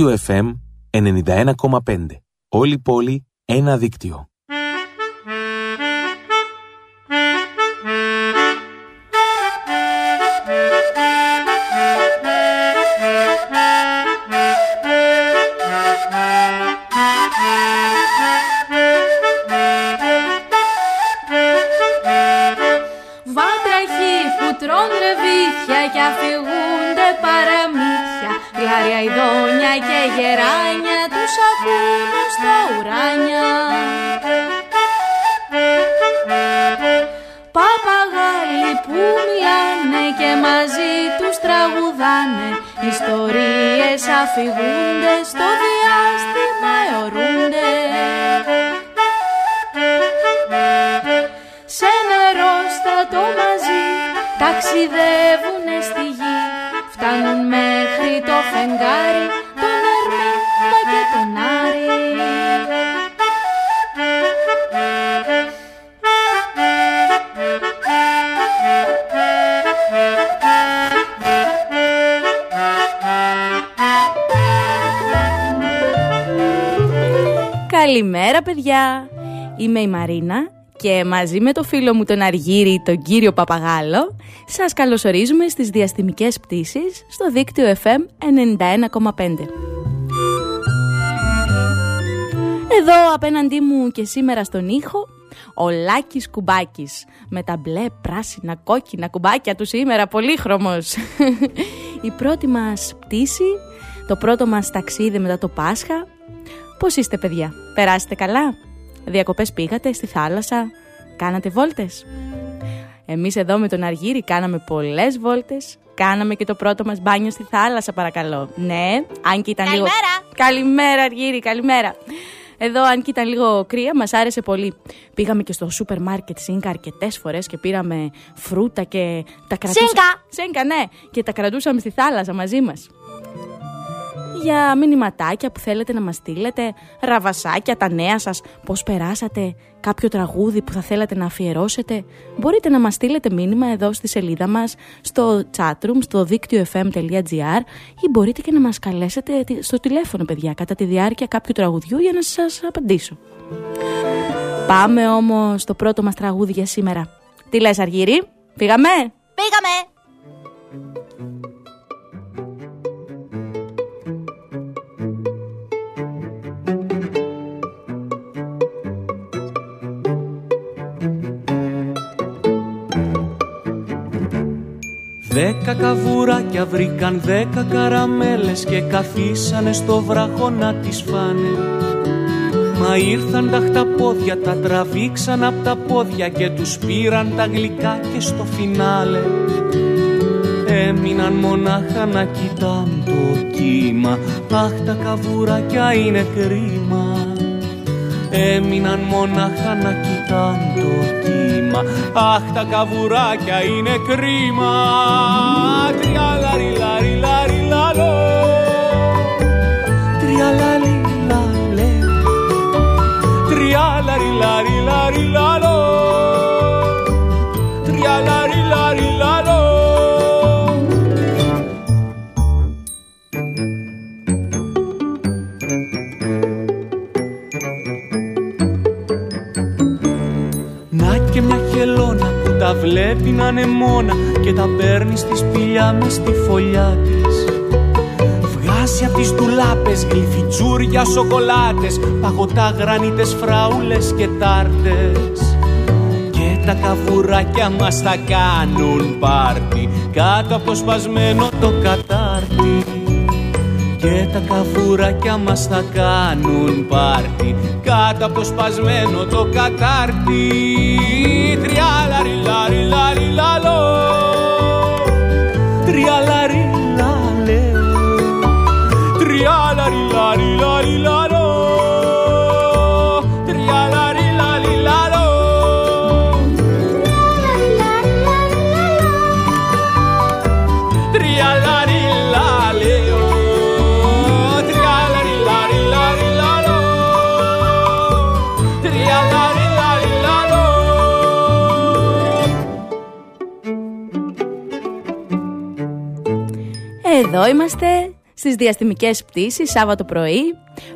δίκτυο FM 91,5. Όλη πόλη, ένα δίκτυο. Καλημέρα παιδιά, είμαι η Μαρίνα και μαζί με το φίλο μου τον Αργύρι, τον κύριο Παπαγάλο, σας καλωσορίζουμε στις διαστημικές πτήσεις στο δίκτυο FM 91,5. Εδώ απέναντί μου και σήμερα στον ήχο, ο Λάκης Κουμπάκης, με τα μπλε, πράσινα, κόκκινα κουμπάκια του σήμερα, πολύχρωμος. Η πρώτη μας πτήση, το πρώτο μας ταξίδι μετά το Πάσχα. Πώς είστε παιδιά, περάσετε καλά; Διακοπές πήγατε στη θάλασσα, κάνατε βόλτες; Εμείς εδώ με τον Αργύρι κάναμε πολλές βόλτες, κάναμε και το πρώτο μας μπάνιο στη θάλασσα παρακαλώ. Ναι, αν και ήταν λίγο... Καλημέρα Αργύρι, καλημέρα. Εδώ, αν και ήταν λίγο κρύα, μας άρεσε πολύ. Πήγαμε και στο σούπερ μάρκετ Σίνκα αρκετές φορές και πήραμε φρούτα και τα κρατούσαμε. Σίνκα! Σίνκα, ναι! Και τα κρατούσαμε στη θάλασσα μαζί μας για μηνυματάκια που θέλετε να μας στείλετε, ραβασάκια, τα νέα σας, πώς περάσατε, κάποιο τραγούδι που θα θέλατε να αφιερώσετε, μπορείτε να μας στείλετε μήνυμα εδώ στη σελίδα μας, στο chatroom, στο δίκτυο fm.gr ή μπορείτε και να μας καλέσετε στο τηλέφωνο, παιδιά, κατά τη διάρκεια κάποιου τραγουδιού για να σας απαντήσω. Πάμε όμως στο πρώτο μας τραγούδι για σήμερα. Τι λες Αργύρι, πήγαμε; Πήγαμε! Δέκα καβουράκια βρήκαν δέκα καραμέλες και καθίσανε στο βράχο να τις φάνε. Μα ήρθαν τα χταπόδια, τα τραβήξαν απ' τα πόδια και τους πήραν τα γλυκά και στο φινάλε. Έμειναν μονάχα να κοιτάν το κύμα. Αχ τα καβουράκια είναι κρίμα Έμειναν μονάχα να κοιτάν το κύμα. Αχ τα καβουράκια είναι κρίμα. Τριάλαρι λάρι λάρι λαλό Τριάλαρι λαλέ Τριάλαρι λάρι βλέπει να είναι μόνα και τα παίρνει στη σπηλιά μες στη φωλιά της. Βγάζει απ' τις ντουλάπες γλυφιτσούρια σοκολάτες παγωτά γρανίτες φράουλες και τάρτες. Και τα καβουράκια μας θα κάνουν πάρτι κάτω από το σπασμένο το κατάρτι. Και τα καβουράκια μας θα κάνουν πάρτι κάτω από το σπασμένο το κατάρτι Triala Εδώ είμαστε στις διαστημικές πτήσεις Σάββατο πρωί.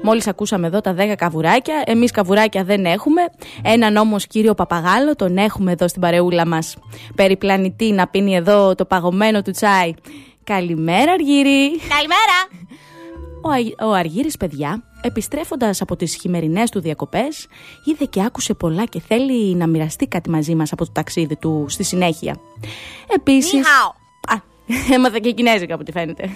Μόλις ακούσαμε εδώ τα 10 καβουράκια. Εμείς καβουράκια δεν έχουμε. Έναν όμως κύριο Παπαγάλο τον έχουμε εδώ στην παρεούλα μας. Περιπλανητή να πίνει εδώ το παγωμένο του τσάι. Καλημέρα Αργύρι. Καλημέρα. Ο, ο Αργύρης παιδιά επιστρέφοντας από τις χειμερινές του διακοπές είδε και άκουσε πολλά και θέλει να μοιραστεί κάτι μαζί μας από το ταξίδι του στη συνέχεια. Επίσης... Έμαθα και κινέζικα από ό,τι φαίνεται.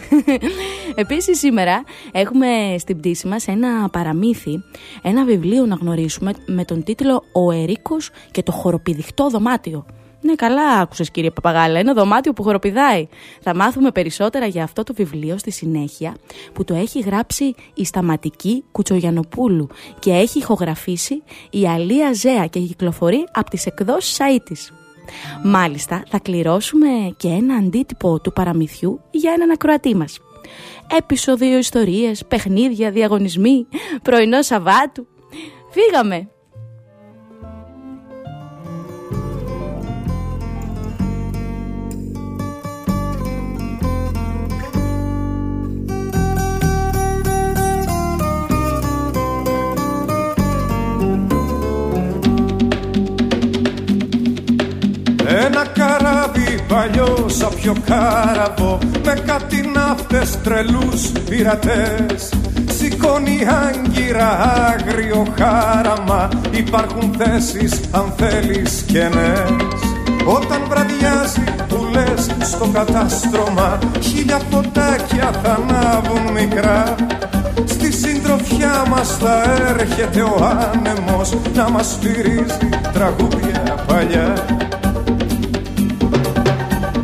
Επίσης, σήμερα έχουμε στην πτήση μας ένα παραμύθι, ένα βιβλίο να γνωρίσουμε με τον τίτλο Ο Ερίκος και το χοροπηδιχτό δωμάτιο. Ναι, καλά άκουσες κύριε Παπαγάλα. Ένα δωμάτιο που χοροπηδάει. Θα μάθουμε περισσότερα για αυτό το βιβλίο στη συνέχεια που το έχει γράψει η Σταματική Κουτσογιανοπούλου και έχει ηχογραφήσει η Αλία Ζέα και κυκλοφορεί από τις εκδόσεις Σαΐτης. Μάλιστα θα κληρώσουμε και ένα αντίτυπο του παραμυθιού για έναν ακροατή μας. Επισοδίο ιστορίες, παιχνίδια, διαγωνισμοί, πρωινό Σαββάτου. Φύγαμε! Καράβι παλιό σαν πιο κάραβο Με κάτι ναύτες τρελούς πειρατές. Σηκώνει άγκυρα άγριο χάραμα Υπάρχουν θέσεις αν θέλεις κενές Όταν βραδιάζει που λες στο κατάστρωμα Χίλια φωτάκια θα ανάβουν μικρά. Στη συντροφιά μας θα έρχεται ο άνεμος Να μας στηρίζει τραγούδια παλιά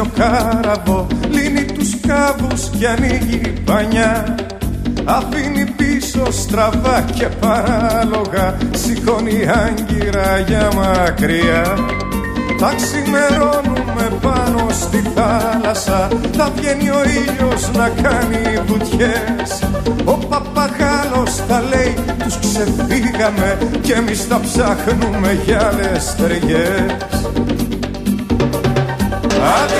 παλιό σαν πιο κάραβο Λύνει τους κάβους και ανοίγει πανιά Αφήνει πίσω στραβά και παράλογα Σηκώνει άγκυρα για μακριά. Θα ξημερώνουμε πάνω στη θάλασσα Θα βγαίνει ο ήλιος να κάνει βουτιές. Ο παπαγάλος θα λέει τους ξεφύγαμε Και εμείς θα ψάχνουμε για άλλες στεριές Άντε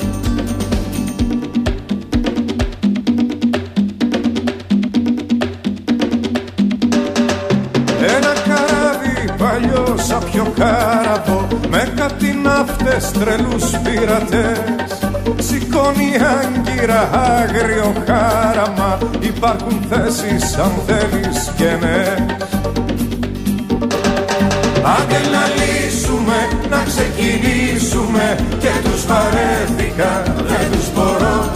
παλιό σαν πιο κάραβο Με κάτι ναύτες τρελούς πειρατές. Σηκώνει άγκυρα άγριο χάραμα Υπάρχουν θέσεις αν θέλεις και ναι. Άντε να λύσουμε, να ξεκινήσουμε Και τους βαρέθηκα, δεν τους μπορώ.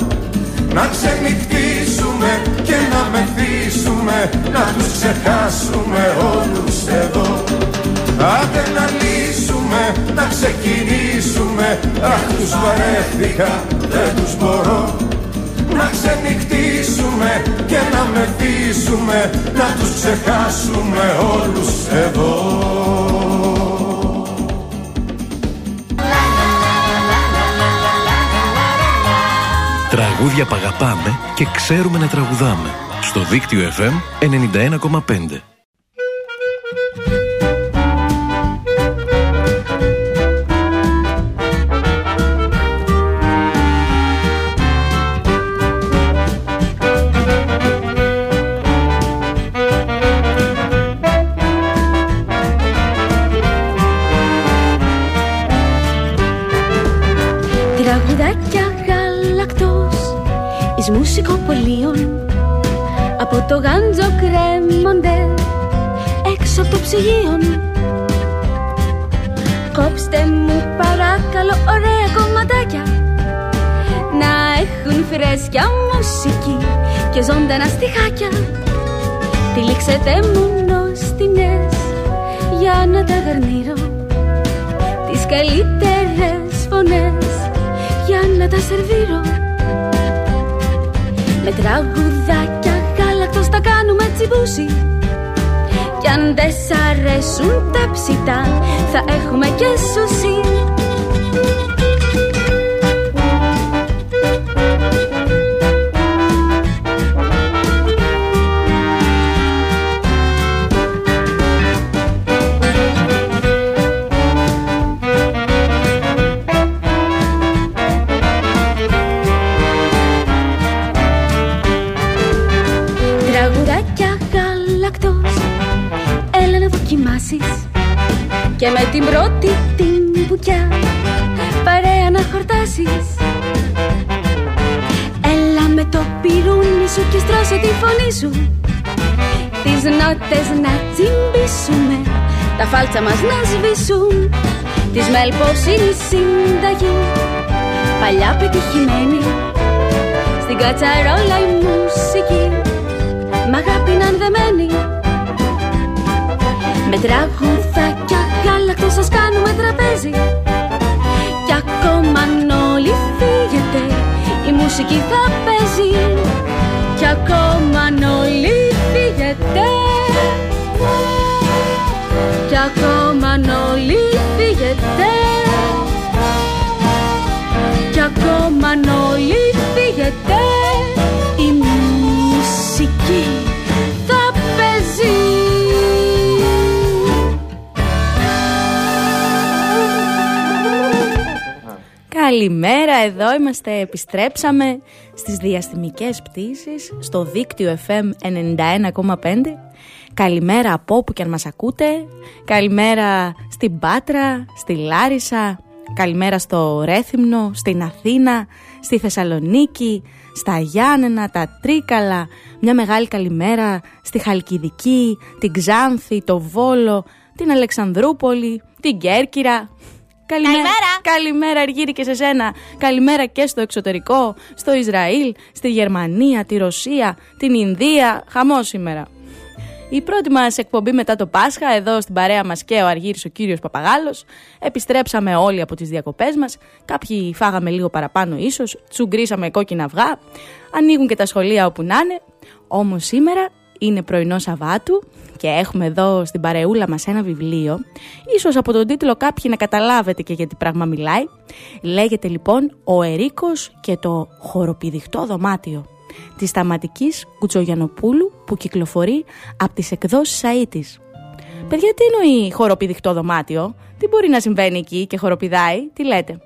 Να ξενυχτήσουμε και να μεθύσουμε Να τους ξεχάσουμε όλους εδώ Άντε να λύσουμε, να ξεκινήσουμε Αχ τους βαρέθηκα, δεν τους μπορώ να ξενυχτήσουμε και να μεθύσουμε Να τους ξεχάσουμε όλους εδώ Τραγούδια παγαπάμε και ξέρουμε να τραγουδάμε. Στο δίκτυο FM 91,5. Το γάντζο κρέμονται έξω από το ψυγείο Κόψτε μου παρακαλώ ωραία κομματάκια Να έχουν φρέσκια μουσική και ζωντανά στιχάκια. Τυλίξετε μου νοστινές για να τα γαρνίρω Τις καλύτερες φωνές για να τα σερβίρω. Με τραγουδάκια γάλακτος τα κάνουμε τσιμπούσι; Κι αν δεν σ' αρέσουν τα ψητά Θα έχουμε και σουσί Και με την πρώτη την μπουκιά Παρέα να χορτάσεις. Έλα με το πυρούνι σου και στρώσε τη φωνή σου. Τις νότες να τσιμπήσουμε Τα φάλτσα μας να σβήσουν. Της μελποσύνη συνταγή Παλιά πετυχημένη. Στην κατσαρόλα η μουσική Μ' αγάπη να δεμένη Με τραγουδάκια γάλακτο σας κάνουμε τραπέζι. Κι ακόμα αν όλοι φύγετε η μουσική θα παίζει. Κι ακόμα αν όλοι φύγετε. Κι ακόμα αν όλοι φύγετε. Κι ακόμα αν όλοι φύγετε Καλημέρα, εδώ είμαστε, επιστρέψαμε στις διαστημικές πτήσεις στο δίκτυο FM 91,5 Καλημέρα από όπου και αν μας ακούτε. Καλημέρα στην Πάτρα, στη Λάρισα. Καλημέρα στο Ρέθυμνο, στην Αθήνα, στη Θεσσαλονίκη Στα Γιάννενα, τα Τρίκαλα. Μια μεγάλη καλημέρα στη Χαλκιδική, την Ξάνθη, το Βόλο Την Αλεξανδρούπολη, την Κέρκυρα Καλημέρα. Καλημέρα, Αργύρι, και σε σένα. Καλημέρα και στο εξωτερικό, στο Ισραήλ, στη Γερμανία, τη Ρωσία, την Ινδία. Χαμό σήμερα. Η πρώτη μας εκπομπή μετά το Πάσχα, εδώ στην παρέα μας και ο Αργύρι ο κύριος Παπαγάλος. Επιστρέψαμε όλοι από τις διακοπές μας. Κάποιοι φάγαμε λίγο παραπάνω, ίσως. Τσουγκρίσαμε κόκκινα αυγά. Ανοίγουν και τα σχολεία όπου να είναι. Όμως σήμερα είναι πρωινό Σαββάτου και έχουμε εδώ στην παρεούλα μας ένα βιβλίο. Ίσως από τον τίτλο κάποιοι να καταλάβετε και για τι πράγμα μιλάει. Λέγεται λοιπόν «Ο Ερίκος και το χοροπηδιχτό δωμάτιο» της σταματικής Κουτσογιανοπούλου που κυκλοφορεί από τις εκδόσεις Αΐτης. Παιδιά, τι εννοεί χοροπηδιχτό δωμάτιο, τι μπορεί να συμβαίνει εκεί και χοροπηδάει, τι λέτε;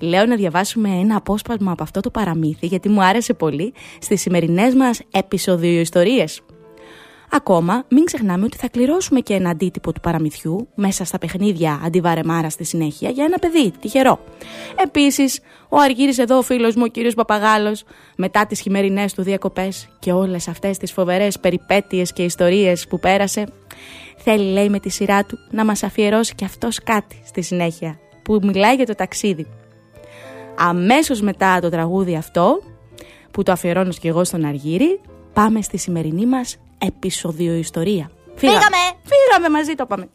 Λέω να διαβάσουμε ένα απόσπασμα από αυτό το παραμύθι γιατί μου άρεσε πολύ στις σημερινές μας επεισοδιοϊστορίες. Ακόμα, μην ξεχνάμε ότι θα κληρώσουμε και ένα αντίτυπο του παραμυθιού μέσα στα παιχνίδια αντιβαρεμάρα στη συνέχεια για ένα παιδί, τυχερό. Επίσης, ο Αργύρης εδώ, ο φίλος μου, ο κύριος Παπαγάλος, μετά τις χειμερινές του διακοπές και όλες αυτές τις φοβερές περιπέτειες και ιστορίες που πέρασε, θέλει, λέει με τη σειρά του, να μας αφιερώσει και αυτός κάτι στη συνέχεια, που μιλάει για το ταξίδι. Αμέσως μετά το τραγούδι αυτό, που το αφιερώνω και εγώ στον Αργύρη, πάμε στη σημερινή μας επεισοδιο ιστορία. Φύγαμε! Φύγαμε μαζί το πάμε.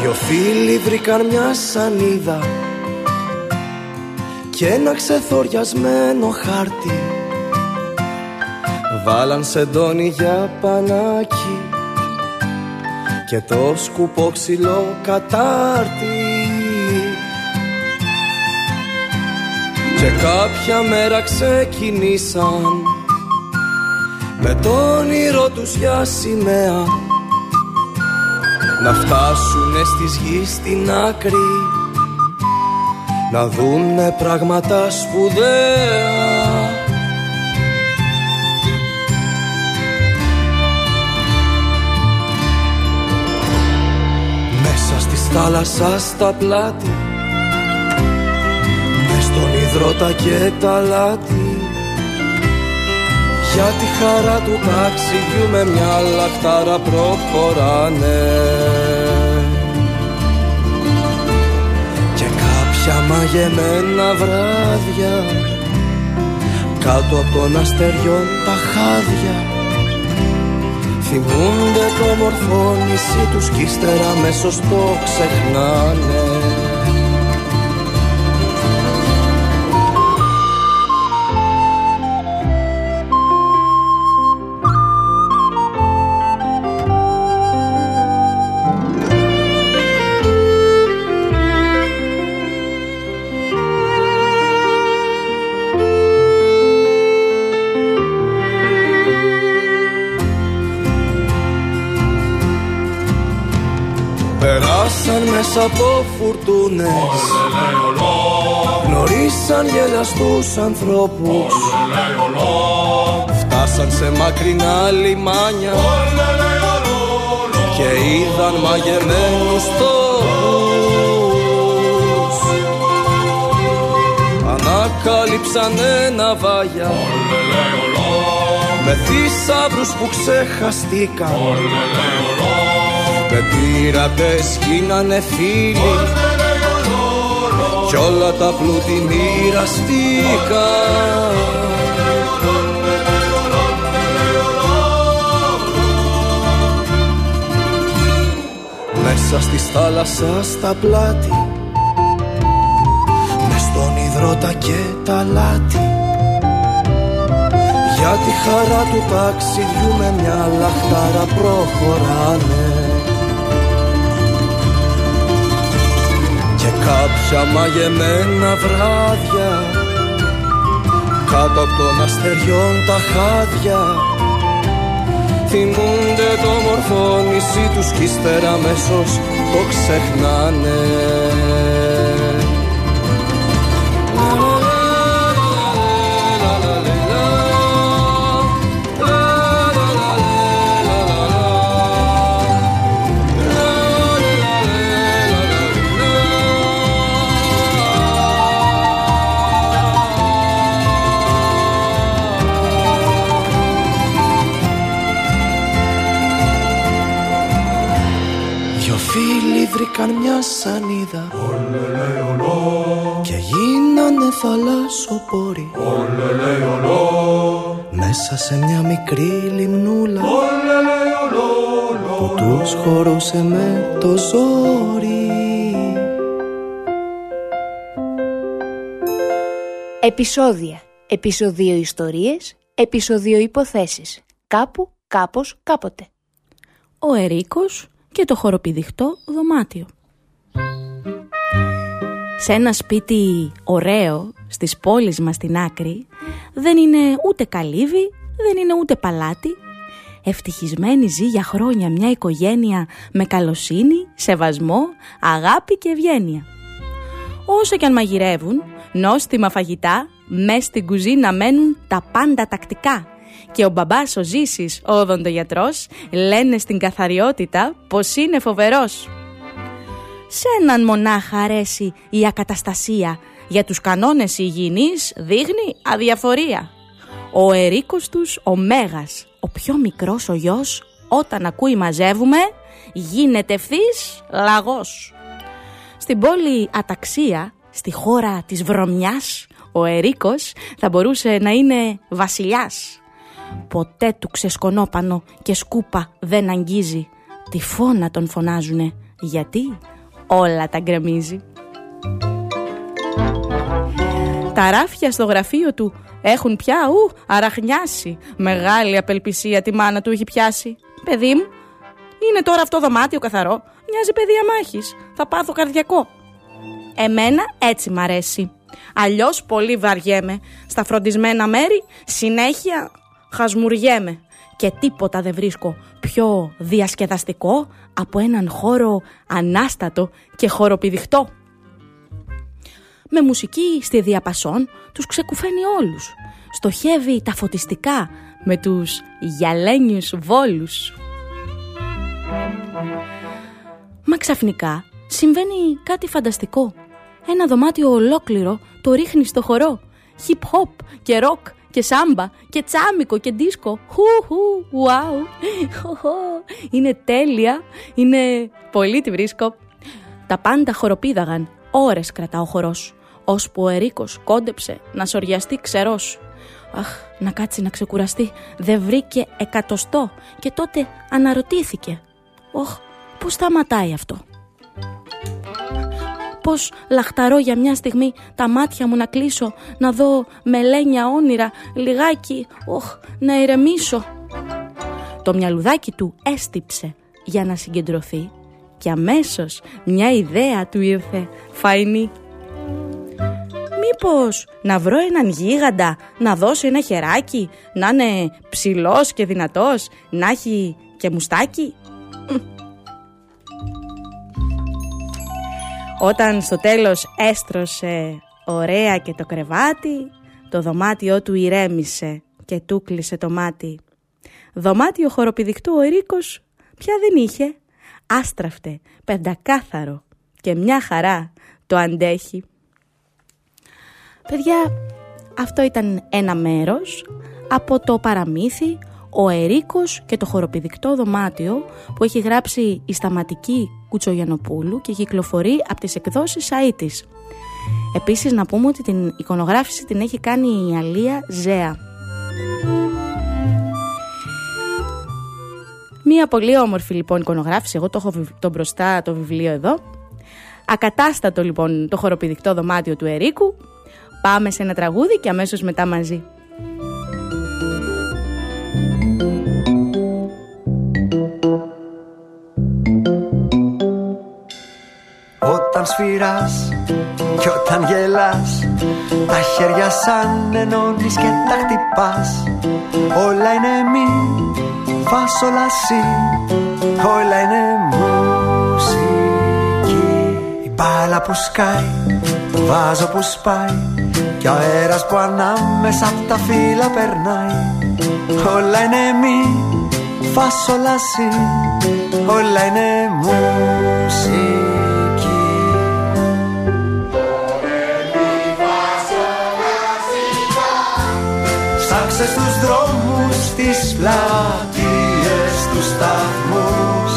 Δυο φίλοι βρήκαν μια σανίδα και ένα ξεθοριασμένο χάρτη Βάλαν σεντόνι για πανάκι και το σκουπό ξυλό κατάρτι. Και κάποια μέρα ξεκινήσαν με τον όνειρο τους για σημαία. Να φτάσουνε στις γης στην άκρη να δούνε πράγματα σπουδαία θάλασσα στα πλάτη. Μες στον υδρότα και τα λάτι. Για τη χαρά του ταξιδιού με μια λαχτάρα προχωράνε. Και κάποια μαγεμένα βράδια Κάτω από τον αστεριών τα χάδια Θυμούνται το μορφό νησί τους κι ύστερα αμέσως το ξεχνάνε από φουρτούνες. Γνωρίσαν γελαστούς ανθρώπους. Φτάσαν σε μακρινά λιμάνια. Και είδαν μαγεμένους τόπους. Ανακάλυψαν ένα βάγια. Με θησαύρους που ξεχαστήκαν με πειρατές γίνανε φίλοι. Κι όλα τα πλούτη μοιραστήκα Μέσα στη θάλασσα στα πλάτη. Μες στον υδρότα και τα λάτι. Για τη χαρά του ταξιδιού με μια λαχτάρα προχωράνε Κάποια μαγεμένα βράδια Κάτω από των αστεριών τα χάδια Θυμούνται το μορφό νησί τους κι ύστερα αμέσως το ξεχνάνε βρήκαν μια σανίδα. Και γίνανε θαλάσσοπόροι Μέσα σε μια μικρή λιμνούλα. Που τους χωρούσε με το ζόρι. Επισόδια. Επισοδίο ιστορίες. Επισοδίο υποθέσεις. Κάπου, κάπως, κάποτε. Ο Ερίκος και το χοροπηδιχτό δωμάτιο. Σε ένα σπίτι ωραίο στις πόλεις μας στην άκρη δεν είναι ούτε καλύβι, δεν είναι ούτε παλάτι. Ευτυχισμένη ζει για χρόνια μια οικογένεια με καλοσύνη, σεβασμό, αγάπη και ευγένεια. Όσο κι αν μαγειρεύουν, νόστιμα φαγητά, μες στην κουζίνα μένουν τα πάντα τακτικά και ο μπαμπάς ο Ζήσης, ο οδοντογιατρός, λένε στην καθαριότητα πως είναι φοβερός. Σε έναν μονάχα αρέσει η ακαταστασία, για τους κανόνες υγιεινής δείχνει αδιαφορία. Ο ερίκος τους, ο Μέγας, ο πιο μικρός ο γιος, όταν ακούει μαζεύουμε, γίνεται ευθύς λαγός. Στην πόλη Αταξία, στη χώρα της βρωμιάς, ο Ερίκος θα μπορούσε να είναι βασιλιάς. Ποτέ του ξεσκονόπανο και σκούπα δεν αγγίζει. Τη φώνα τον φωνάζουνε. Γιατί; Όλα τα γκρεμίζει. Τα ράφια στο γραφείο του έχουν πια ου, αραχνιάσει. Μεγάλη απελπισία τη μάνα του έχει πιάσει. Παιδί μου, είναι τώρα αυτό δωμάτιο καθαρό. Μοιάζει παιδεία μάχης. Θα πάθω καρδιακό. Εμένα έτσι μ' αρέσει. Αλλιώς πολύ βαριέμαι. Στα φροντισμένα μέρη συνέχεια χασμουριέμαι και τίποτα δεν βρίσκω πιο διασκεδαστικό από έναν χώρο ανάστατο και χοροπηδιχτό. Με μουσική στη διαπασόν τους ξεκουφαίνει όλους. Στοχεύει τα φωτιστικά με τους γυαλένιους βόλους. Μα ξαφνικά συμβαίνει κάτι φανταστικό. Ένα δωμάτιο ολόκληρο το ρίχνει στο χορό. Hip hop και rock και σάμπα και τσάμικο και δίσκο. Χου χου, wow. Είναι τέλεια, είναι πολύ τη βρίσκω. Τα πάντα χοροπίδαγαν, ώρες κρατά ο χορός, ώσπου ο Ερίκος κόντεψε να σοριαστεί ξερός. Αχ, να κάτσει να ξεκουραστεί, δεν βρήκε εκατοστό και τότε αναρωτήθηκε. Ωχ, πώς σταματάει αυτό; Πώς λαχταρώ για μια στιγμή τα μάτια μου να κλείσω, να δω μελένια όνειρα, λιγάκι, όχ, να ηρεμήσω. Το μυαλουδάκι του έστυψε για να συγκεντρωθεί και αμέσως μια ιδέα του ήρθε φαϊνή. Μήπως να βρω έναν γίγαντα, να δώσω ένα χεράκι, να είναι ψηλός και δυνατός, να έχει και μουστάκι; Όταν στο τέλος έστρωσε ωραία και το κρεβάτι, το δωμάτιό του ηρέμησε και του κλείσε το μάτι. Δωμάτιο χοροπηδικτού ο Ερίκος πια δεν είχε. Άστραφτε, πεντακάθαρο και μια χαρά το αντέχει. Παιδιά, αυτό ήταν ένα μέρος από το παραμύθι «Ο Ερίκος και το χοροπηδικτό δωμάτιο» που έχει γράψει η σταματική Κουτσογιανοπούλου και κυκλοφορεί από τις εκδόσεις ΑΕΤΙΣ. Επίσης να πούμε ότι την εικονογράφηση την έχει κάνει η Αλία Ζέα. Μία πολύ όμορφη λοιπόν εικονογράφηση, εγώ το έχω το μπροστά το βιβλίο εδώ. Ακατάστατο λοιπόν το χοροπηδικτό δωμάτιο του Ερίκου. Πάμε σε ένα τραγούδι και αμέσως μετά μαζί. Όταν σφυράς και όταν γελάς Τα χέρια σαν ενώνεις και τα χτυπάς. Όλα είναι μη, φάσολα σι Όλα είναι μουσική. Η μπάλα που σκάει, το βάζο που σπάει Και ο αέρας που ανάμεσα απ' τα φύλλα περνάει. Όλα είναι μη, φάσολα σι Όλα είναι μουσική δρόμους, στις πλατείες, τους σταθμούς.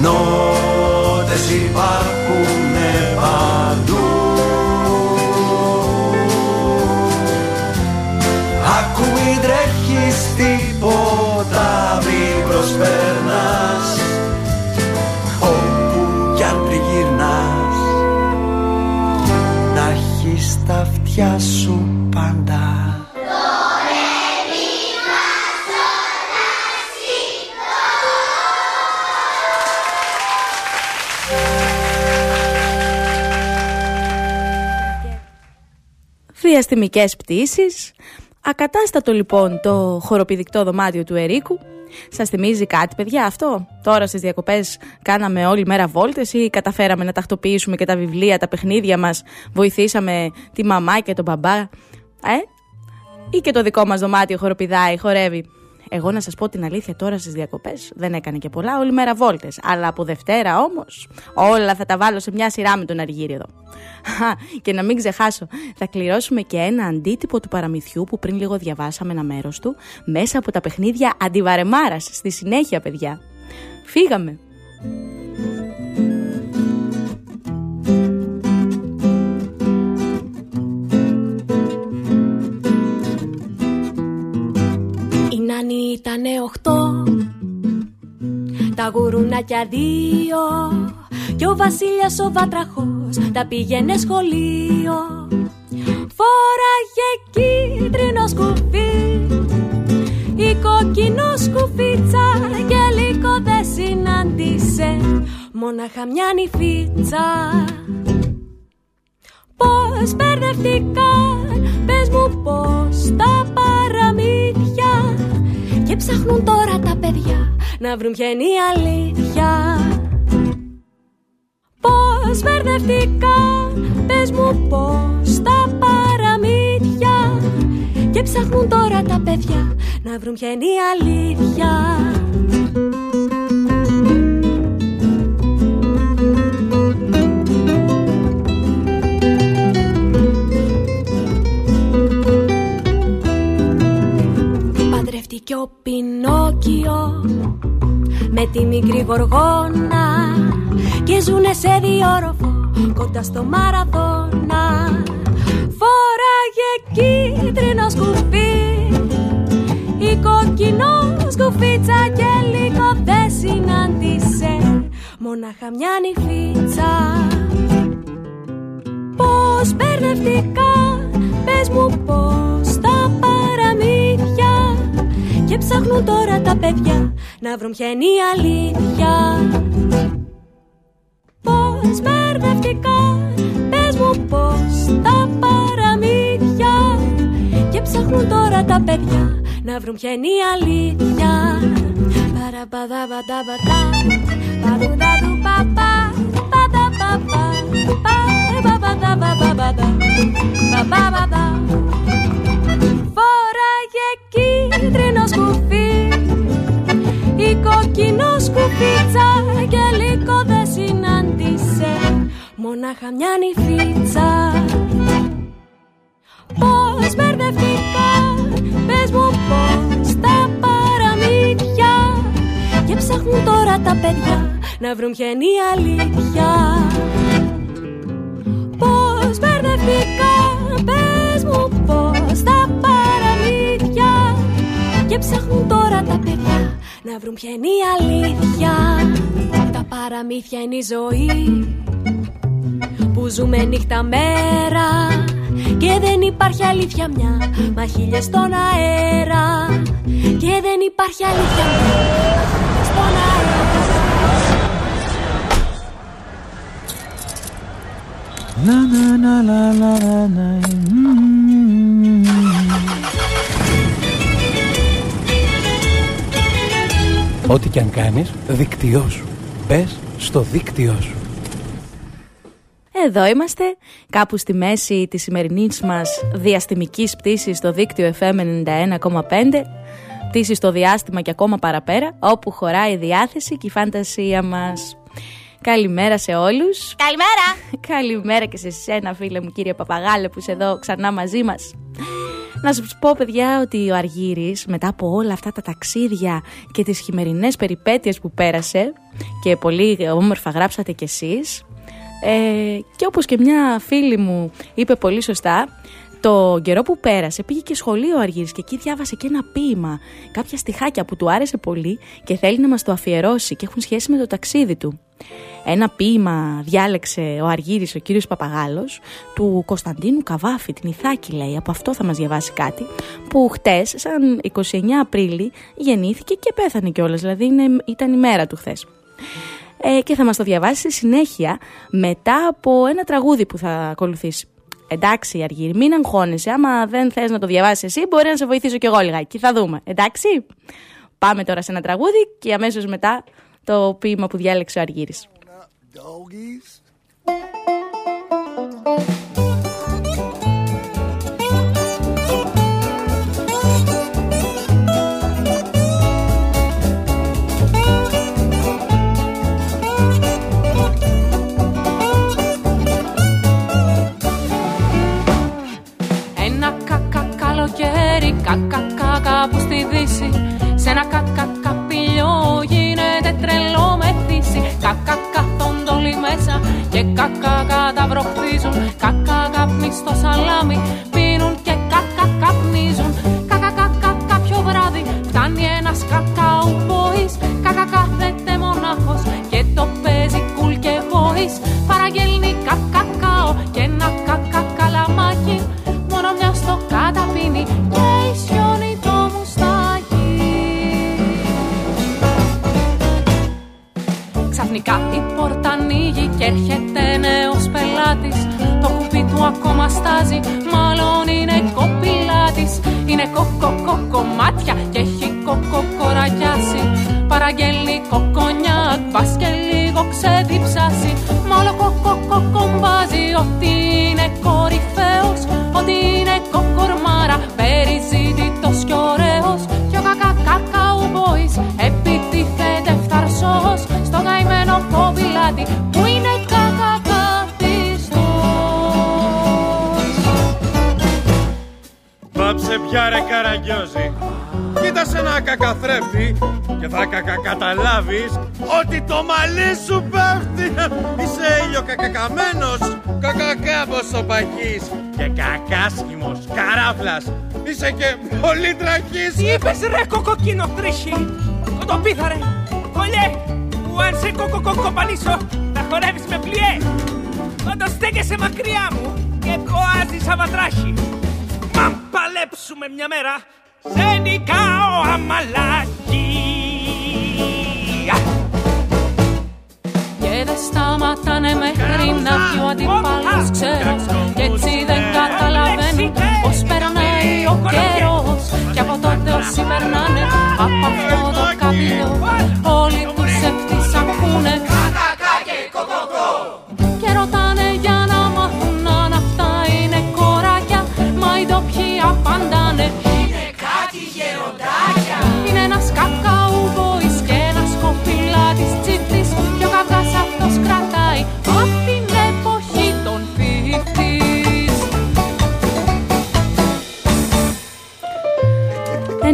Νότες υπάρχουνε παντού. Άκου μην τρέχεις τίποτα μη προσπέρνας διαστημικές πτήσεις. Ακατάστατο λοιπόν το χοροπηδικτό δωμάτιο του Ερίκου. Σας θυμίζει κάτι, παιδιά, αυτό; Τώρα στις διακοπές κάναμε όλη μέρα βόλτες ή καταφέραμε να τακτοποιήσουμε και τα βιβλία, τα παιχνίδια μας, βοηθήσαμε τη μαμά και τον μπαμπά; Ε, ή και το δικό μας δωμάτιο χοροπηδάει, χορεύει; Εγώ να σας πω την αλήθεια τώρα στις διακοπές δεν έκανε και πολλά, όλη μέρα βόλτες. Αλλά από Δευτέρα όμως όλα θα τα βάλω σε μια σειρά με τον Αργύριο εδώ. και να μην ξεχάσω, θα κληρώσουμε και ένα αντίτυπο του παραμυθιού που πριν λίγο διαβάσαμε ένα μέρος του μέσα από τα παιχνίδια αντιβαρεμάρας. Στη συνέχεια, παιδιά. Φύγαμε. Νάνι ήτανε οχτώ. Τα γουρουνάκια δύο Κι ο βασίλιας ο βάτραχος Τα πήγαινε σχολείο. Φόραγε κίτρινο σκουφί Η κόκκινο σκουφίτσα Και λίγο δεν συνάντησε. Μόναχα μια νυφίτσα Πώς μπερδευτήκαν Πες μου πώς τα παραμύθια και ψάχνουν τώρα τα παιδιά να βρουν ποια είναι η αλήθεια. Πώς μπερδευτήκαν, πες μου πώς τα παραμύθια. Και ψάχνουν τώρα τα παιδιά να βρουν ποια είναι η αλήθεια γοργόνα Και ζουνε σε διόροφο κοντά στο Μαραδόνα. Φοράγε κίτρινο σκουφί Η κοκκινό σκουφίτσα και λίγο δεν συνάντησε Μονάχα μια νυφίτσα. Πώς μπερδευτικά Πες μου πώς τα παραμύθια Και ψάχνουν τώρα τα παιδιά Να βρουν ποια είναι η αλήθεια. Πώς μπερδευτικά Πες μου πώς τα παραμύθια. Και ψάχνουν τώρα τα παιδιά Να βρουν ποια είναι η αλήθεια. Παραπαδαβανταβατά Παδουδαδου παπά Παδαπαπά Φοράγε κίτρινο Η κοκκινό σκουφίτσα Και λίγο δεν συνάντησε. Μονάχα μια νυφίτσα. Πώς μπερδευτικά Πες μου πώς τα παραμύθια. Και ψάχνουν τώρα τα παιδιά Να βρουν ποια είναι η αλήθεια. Πώς μπερδευτικά Πες μου πώς τα παραμύθια. Και ψάχνουν τώρα τα παιδιά Να βρουν ποια είναι η αλήθεια. Τα παραμύθια είναι η ζωή. Που ζούμε νύχτα μέρα. Και δεν υπάρχει αλήθεια μια. Μα χίλιες στον αέρα. Και δεν υπάρχει αλήθεια μια. Μα χίλιες στον αέρα. Να να να να να να Ό,τι και αν κάνεις, δίκτυό σου. Μπες στο δίκτυό σου. Εδώ είμαστε, κάπου στη μέση της σημερινής μας διαστημικής πτήσης στο δίκτυο FM 91,5 πτήση στο διάστημα και ακόμα παραπέρα, όπου χωράει η διάθεση και η φαντασία μας. Καλημέρα σε όλους. Καλημέρα! Καλημέρα και σε σένα φίλε μου κύριε Παπαγάλε που είσαι εδώ ξανά μαζί μας. Να σας πω παιδιά ότι ο Αργύρης μετά από όλα αυτά τα ταξίδια και τις χειμερινές περιπέτειες που πέρασε και πολύ όμορφα γράψατε κι εσείς ε, και όπως και μια φίλη μου είπε πολύ σωστά το καιρό που πέρασε πήγε και σχολείο ο Αργύρης και εκεί διάβασε και ένα ποίημα, κάποια στιχάκια που του άρεσε πολύ και θέλει να μας το αφιερώσει και έχουν σχέση με το ταξίδι του. Ένα ποίημα διάλεξε ο Αργύρης, ο κύριος Παπαγάλος, του Κωνσταντίνου Καβάφη, την Ιθάκη λέει, από αυτό θα μας διαβάσει κάτι, που χτες, σαν 29 Απρίλη, γεννήθηκε και πέθανε κιόλας, δηλαδή είναι, ήταν η μέρα του χθες. Ε, και θα μας το διαβάσει στη συνέχεια μετά από ένα τραγούδι που θα ακολουθήσει. Εντάξει, Αργύρη, μην αγχώνεσαι. Άμα δεν θες να το διαβάσεις εσύ, μπορεί να σε βοηθήσω κι εγώ λιγάκι. Θα δούμε. Εντάξει. Πάμε τώρα σε ένα τραγούδι και αμέσως μετά το ποίημα που διάλεξε ο Αργύρης. Ένα κακά καλοκαίρι, κακά κακά που στη δύση Σε ένα κακά καπηλιό γίνεται τρελό με θύση Κακά καθόνται όλοι μέσα και κακά καταβροχθίζουν Κακά καπνί στο σαλάμι πίνουν και κακά καπνίζουν καταλάβεις ότι το μαλλί σου πέφτει. Είσαι ήλιο κακακαμένος, κακακάμπος ο παχής και κακάσχημος, καράφλας. Είσαι και πολύ τραχής Τι είπες ρε κοκοκίνο τρίχη Το πίθαρε, κολλιέ. Που αν σε κοκοκοκοπανίσω θα χορεύεις με πλιέ Όταν στέκεσαι μακριά μου και κοάζεις αβατράχη Μα παλέψουμε μια μέρα σε νικάω αμαλάκι δεν σταματάνε μέχρι να βγει ο αντιπάλος ξέρω. Κι έτσι δεν καταλαβαίνουν πως περνάει ο καιρός. Κι από τότε όσοι περνάνε από αυτό το καπηλό Όλοι τους ευτύς ακούνε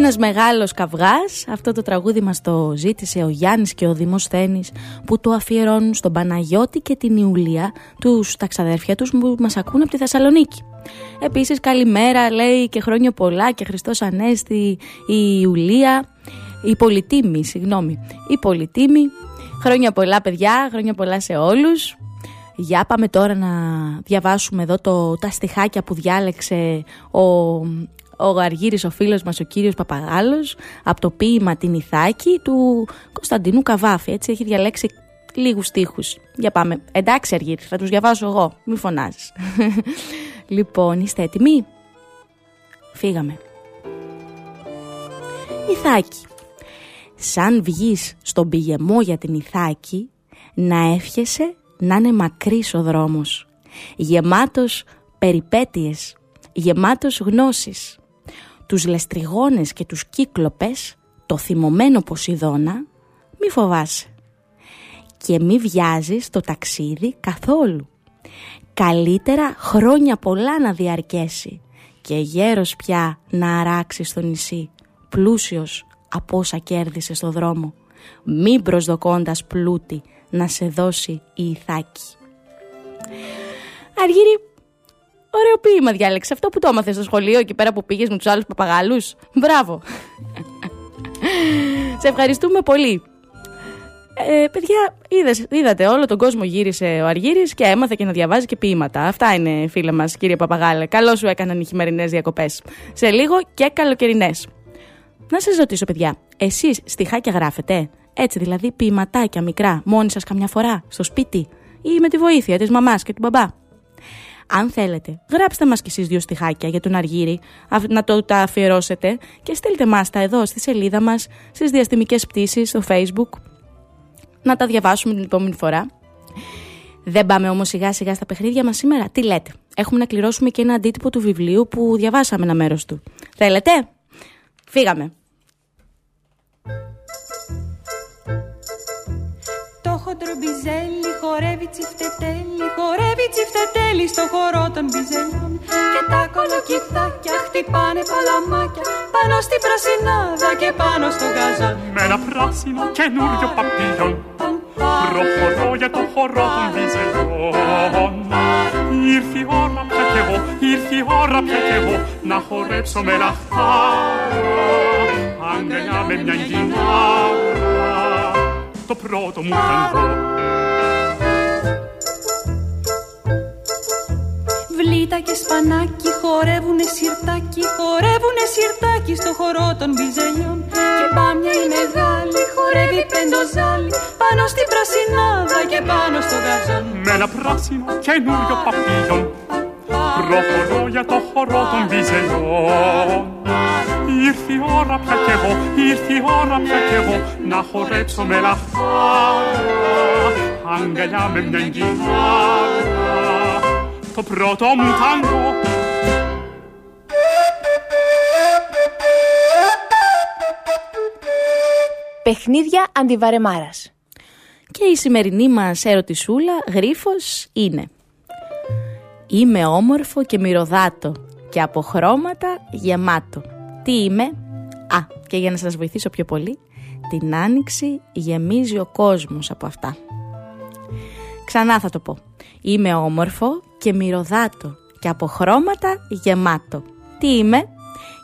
Ένας μεγάλος καυγάς, αυτό το τραγούδι μας το ζήτησε ο Γιάννης και ο Δημοσθένης που το αφιερώνουν στον Παναγιώτη και την Ιουλία, τους τα ξαδέρφια τους που μας ακούν από τη Θεσσαλονίκη. Επίσης καλημέρα λέει και χρόνια πολλά και Χριστός Ανέστη η Ιουλία, η Πολυτήμη, συγγνώμη, η Πολυτήμη. Χρόνια πολλά παιδιά, χρόνια πολλά σε όλους. Για πάμε τώρα να διαβάσουμε εδώ το, τα στιχάκια που διάλεξε ο, ο Γαργύρης, ο φίλος μας, ο κύριος Παπαγάλος, από το ποίημα «Την Ιθάκη» του Κωνσταντινού Καβάφη. Έτσι έχει διαλέξει λίγους στίχους. Για πάμε. Εντάξει Αργύρης, θα τους διαβάσω εγώ. Μη φωνάζεις. λοιπόν, είστε έτοιμοι; Φύγαμε. Ιθάκη. Σαν βγεις στον πηγεμό για την Ιθάκη, να εύχεσαι να είναι μακρύς ο δρόμος. Γεμάτος περιπέτειες, γεμάτος γνώσεις. Τους λεστριγόνες και τους κύκλοπες, το θυμωμένο Ποσειδώνα, μη φοβάσαι. Και μη βιάζεις το ταξίδι καθόλου. Καλύτερα χρόνια πολλά να διαρκέσει και γέρος πια να αράξεις στο νησί, πλούσιος από όσα κέρδισε στο δρόμο. Μην προσδοκώντας πλούτη να σε δώσει η Ιθάκη. Αργύρι, ωραίο ποίημα διάλεξε. Αυτό που το έμαθες στο σχολείο εκεί πέρα που πήγες με τους άλλους παπαγάλους. Μπράβο. σε ευχαριστούμε πολύ. Ε, παιδιά, είδες, είδατε, όλο τον κόσμο γύρισε ο Αργύρης και έμαθε και να διαβάζει και ποίηματα. Αυτά είναι, φίλε μας, κύριε Παπαγάλε. Καλό σου έκαναν οι χειμερινές διακοπές. Σε λίγο και καλοκαιρινές. Να σας ρωτήσω, παιδιά, εσείς στιχάκια γράφετε; Έτσι δηλαδή, ποιηματάκια μικρά, μόνοι σας καμιά φορά, στο σπίτι; Ή με τη βοήθεια της μαμάς και του μπαμπά; Αν θέλετε, γράψτε μας κι εσείς δύο στιχάκια για τον Αργύρι, να το τα αφιερώσετε και στείλτε μας τα εδώ στη σελίδα μας, στις διαστημικές πτήσεις, στο facebook, να τα διαβάσουμε την επόμενη φορά. Δεν πάμε όμως σιγά σιγά στα παιχνίδια μας σήμερα. Τι λέτε, έχουμε να κληρώσουμε και ένα αντίτυπο του βιβλίου που διαβάσαμε ένα μέρος του. Θέλετε; Φύγαμε. Το χοντρό μπιζέλι χορεύει τσιφτετέλι, χορεύει τσιφτετέλι στο χορό των μπιζελιών. Και τα κολοκυθάκια χτυπάνε παλαμάκια πάνω στην πρασινάδα και πάνω στο γκαζόν. Με ένα πράσινο καινούριο παπίλιον προχωρώ για το χορό των μπιζελιών. Ήρθε η ώρα πια κι εγώ, ήρθε η ώρα πια κι εγώ να χορέψω με λαχτάρα αγκαλιά με μια γυνάρα το πρώτο μου ταγκό. Βλήτα και σπανάκι χορεύουνε σιρτάκι, χορεύουνε σιρτάκι στο χορό των μπιζελιών. Και πάμια η μεγάλη χορεύει πεντοζάλι πάνω στην πρασινάδα και πάνω στο γαζόν. Με ένα πράσινο καινούριο παπίλιον προχωρώ για το χορό των μπιζελιών. Ήρθε η ώρα πια κι εγώ, ήρθε η ώρα πια κι εγώ να χορέψω με λαχτάρα αγκαλιά με μια γυνάρα το πρώτο μου τάγκο Παιχνίδια αντιβαρεμάρας. Και η σημερινή μας ερωτησούλα γρίφος είναι Είμαι όμορφο και μυρωδάτο και από χρώματα γεμάτο. Τι είμαι; Α, και για να σας βοηθήσω πιο πολύ, την άνοιξη γεμίζει ο κόσμος από αυτά. Ξανά θα το πω. Είμαι όμορφο και μυρωδάτο και από χρώματα γεμάτο. Τι είμαι;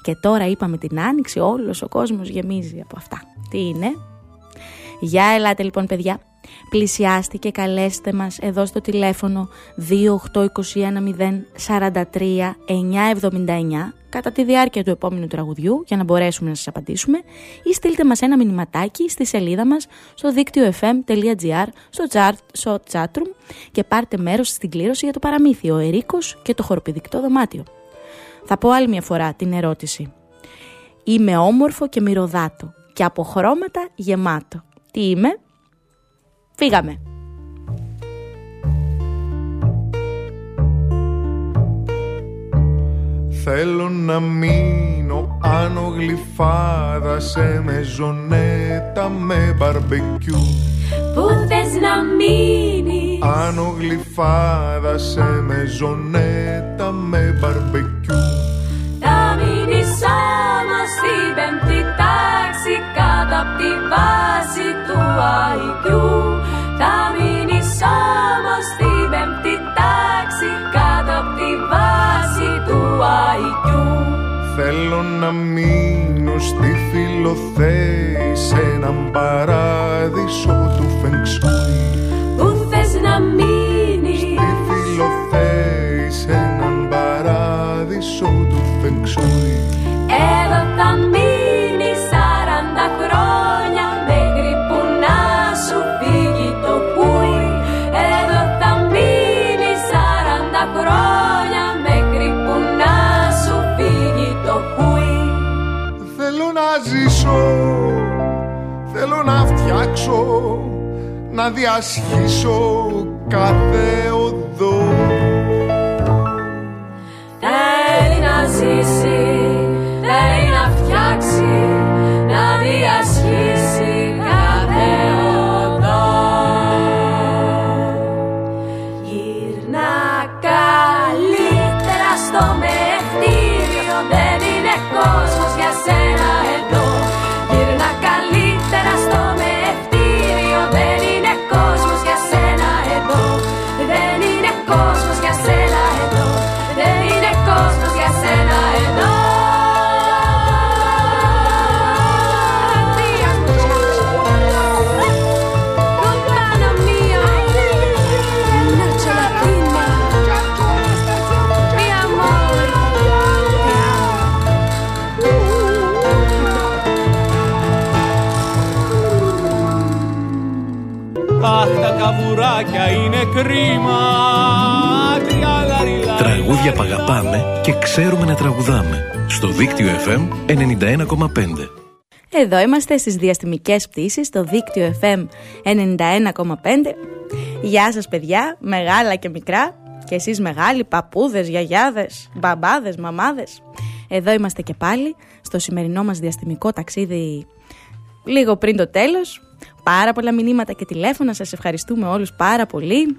Και τώρα είπαμε την άνοιξη όλος ο κόσμος γεμίζει από αυτά. Τι είναι; Για ελάτε λοιπόν παιδιά. Πλησιάστε και καλέστε μας εδώ στο τηλέφωνο 28210 κατά τη διάρκεια του επόμενου τραγουδιού για να μπορέσουμε να σας απαντήσουμε ή στείλτε μας ένα μηνυματάκι στη σελίδα μας στο δίκτυο fm.gr στο, chat, στο chatroom και πάρτε μέρος στην κλήρωση για το παραμύθι «Ο Ερίκος και το χοροπηδικτό δωμάτιο». Θα πω άλλη μια φορά την ερώτηση. Είμαι όμορφο και μυρωδάτο και από χρώματα γεμάτο. Τι είμαι; Φύγαμε. Θέλω να μείνω άνω γλυφάδα σε μεζονέτα με μπαρμπεκιού. Πού θες να μείνεις; Άνω γλυφάδα σε μεζονέτα με μπαρμπεκιού. Θα μείνεις όμως στην πέμπτη τάξη κάτω απ' τη βάση του IQ Θα μείνεις όμως στην πέμπτη τάξη κάτω απ' τη βάση του IQ Θέλω να μείνω στη φιλοθέη σε έναν παράδεισο του φεγγσούι Πού θες να μείνεις; Στη φιλοθέη σε έναν παράδεισο του φεγγσούι Εδώ θα μείνεις ζήσω, θέλω να φτιάξω να διασχίσω κάθε οδό. Θέλει να ζήσει, κρίμα. Τριάλαριλα. Τραγούδια που αγαπάμε και ξέρουμε να τραγουδάμε. Στο δίκτυο FM 91,5. Εδώ είμαστε στις διαστημικές πτήσεις στο δίκτυο FM 91,5. Γεια σας παιδιά, μεγάλα και μικρά και εσείς μεγάλοι, παππούδες, γιαγιάδες, μπαμπάδες, μαμάδες. Εδώ είμαστε και πάλι στο σημερινό μας διαστημικό ταξίδι λίγο πριν το τέλος. Πάρα πολλά μηνύματα και τηλέφωνα, σας ευχαριστούμε όλους πάρα πολύ.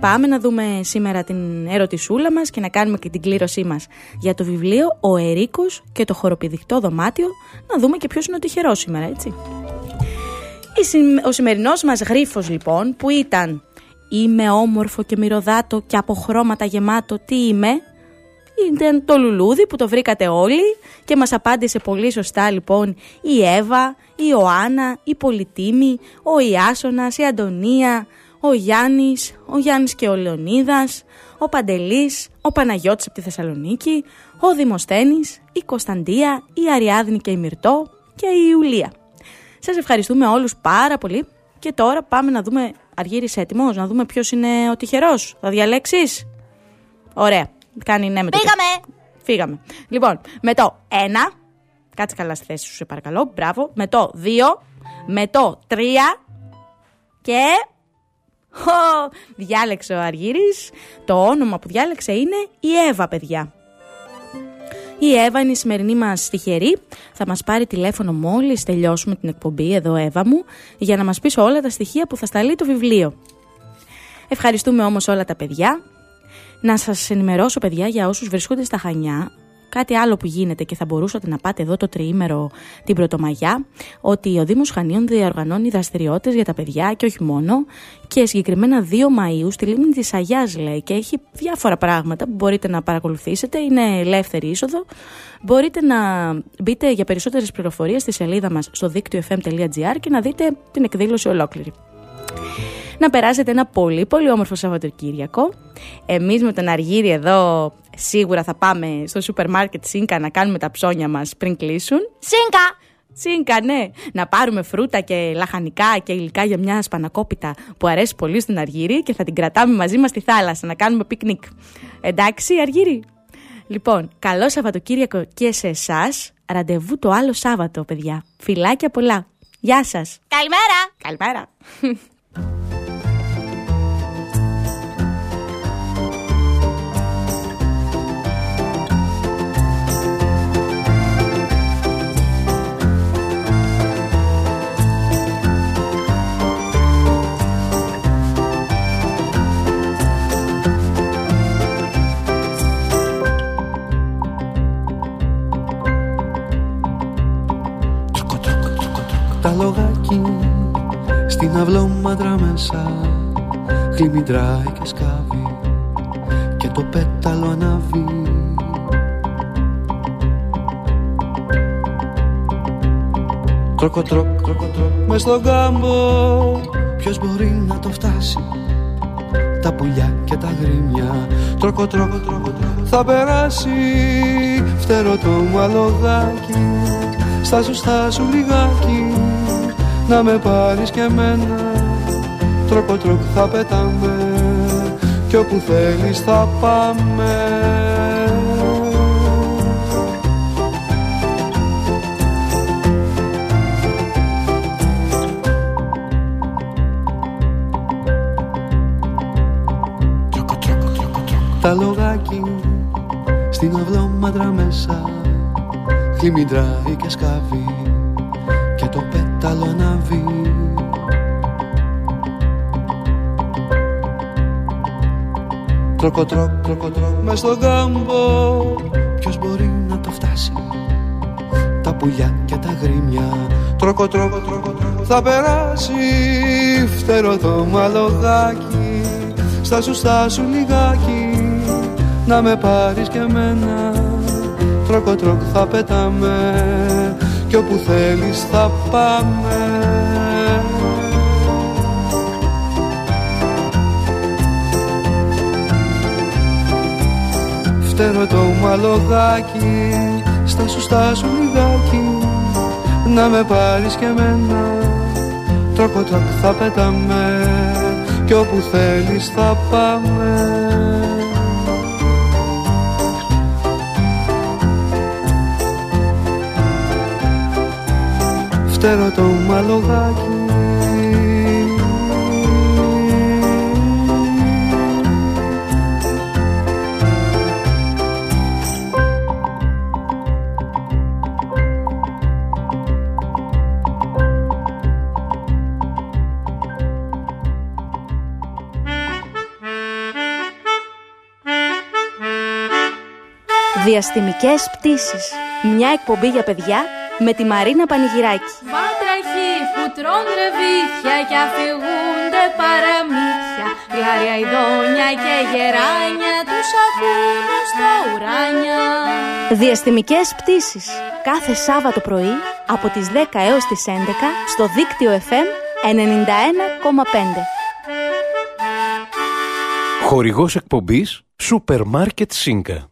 Πάμε να δούμε σήμερα την ερωτησούλα μας και να κάνουμε και την κλήρωσή μας για το βιβλίο «Ο Ερίκος και το χοροπηδικτό δωμάτιο». Να δούμε και ποιος είναι ο τυχερός σήμερα, έτσι. Η συμ- Ο σημερινός μας γρίφος λοιπόν που ήταν «Είμαι όμορφο και μυρωδάτο και από χρώματα γεμάτο, τι είμαι» ήταν το λουλούδι που το βρήκατε όλοι και μας απάντησε πολύ σωστά λοιπόν η Εύα, η Ιωάννα, η Πολυτίμη, ο Ιάσονας, η Αντωνία, ο Γιάννης, ο Γιάννης και ο Λεωνίδας, ο Παντελής, ο Παναγιώτης από τη Θεσσαλονίκη, ο Δημοσθένης, η Κωνσταντία, η Αριάδνη και η Μυρτώ και η Ιουλία. Σας ευχαριστούμε όλους πάρα πολύ και τώρα πάμε να δούμε, Αργύρης έτοιμος, να δούμε ποιος είναι ο τυχερός. Θα διαλέξεις; Ωραία. Κάνει ναι με το Φύγαμε! Φύγαμε. Λοιπόν, με το 1. Κάτσε καλά στη θέση σου, σε παρακαλώ. Μπράβο. Με το 2. Με το 3. Και. Χω, διάλεξε ο Αργύρης. Το όνομα που διάλεξε είναι η Εύα, παιδιά. Η Εύα είναι η σημερινή μας τυχερή. Θα μας πάρει τηλέφωνο μόλις τελειώσουμε την εκπομπή εδώ, Εύα μου, για να μας πεις όλα τα στοιχεία που θα σταλεί το βιβλίο. Ευχαριστούμε όμως όλα τα παιδιά. Να σας ενημερώσω, παιδιά, για όσους βρίσκονται στα Χανιά, Κάτι άλλο που γίνεται και θα μπορούσατε να πάτε εδώ το τριήμερο την Πρωτομαγιά, ότι ο Δήμος Χανίων διοργανώνει δραστηριότητες για τα παιδιά και όχι μόνο και συγκεκριμένα 2 Μαΐου στη λίμνη της Αγιάς λέει και έχει διάφορα πράγματα που μπορείτε να παρακολουθήσετε, είναι ελεύθερη είσοδο. Μπορείτε να μπείτε για περισσότερες πληροφορίες στη σελίδα μας στο δίκτυο fm.gr και να δείτε την εκδήλωση ολόκληρη να περάσετε ένα πολύ πολύ όμορφο Σαββατοκύριακο. Εμείς με τον Αργύρι εδώ σίγουρα θα πάμε στο σούπερ μάρκετ ΣΥΝΚΑ να κάνουμε τα ψώνια μας πριν κλείσουν. ΣΥΝΚΑ! ΣΥΝΚΑ, ναι. Να πάρουμε φρούτα και λαχανικά και υλικά για μια σπανακόπιτα που αρέσει πολύ στον Αργύρι και θα την κρατάμε μαζί μας στη θάλασσα να κάνουμε πικνίκ. Εντάξει, Αργύρι; Λοιπόν, καλό Σαββατοκύριακο και σε εσάς. Ραντεβού το άλλο Σάββατο, παιδιά. Φιλάκια πολλά. Γεια σας. Καλημέρα! Καλημέρα. Τ' αλογάκι στην αυλόμαντρα μέσα Χλιμιντράει και σκάβει και το πέταλο ανάβει. Τρόκο τρόκ, τρόκο τρόκ μες στον κάμπο. Ποιος μπορεί να το φτάσει; Τα πουλιά και τ' αγρίμια. Τρόκο τρόκο τρόκο τρόκο θα περάσει. Φτερό το μαλογάκι Στα σου στα σου λιγάκι Να με πάρεις και εμένα. Τρόκο τρόκο θα πετάμε Κι όπου θέλεις θα πάμε. Τ' αλογάκι στην αυλόμαντρα μέσα. Χλιμιντράει και σκάβει Τρόκο τρόκ, τρόκο τρόκ μες στον κάμπο Ποιος μπορεί να το φτάσει; Τα πουλιά και τ' αγρίμια. Τρόκο τρόκο τρόκο τρόκο θα περάσει Φτερό το μαλογάκι. Στα σου στα σου λιγάκι. Να με πάρεις και εμένα. Τρόκο τρόκο θα πετάμε. Κι όπου θέλεις θα πάμε Φτερό το μαλογάκι Στα σου στα σου λιγάκι. Να με πάρεις και εμένα Τρόκο τρόκο θα πετάμε. Κι όπου θέλεις θα πάμε. Φτερό το μαλογάκι Διαστημικές πτήσεις. Μια εκπομπή για παιδιά με τη Μαρίνα Πανηγυράκη. Βάτραχοι που τρώνε ρεβίθια και αφηγούνται παραμύθια Γλάρια ειδόνια και γεράνια τους ακούνε στα ουράνια Διαστημικές πτήσεις. Κάθε Σάββατο πρωί από τις 10 έως τις 11 στο δίκτυο FM 91,5. Χορηγός εκπομπής Σούπερ Μάρκετ Σίνκα.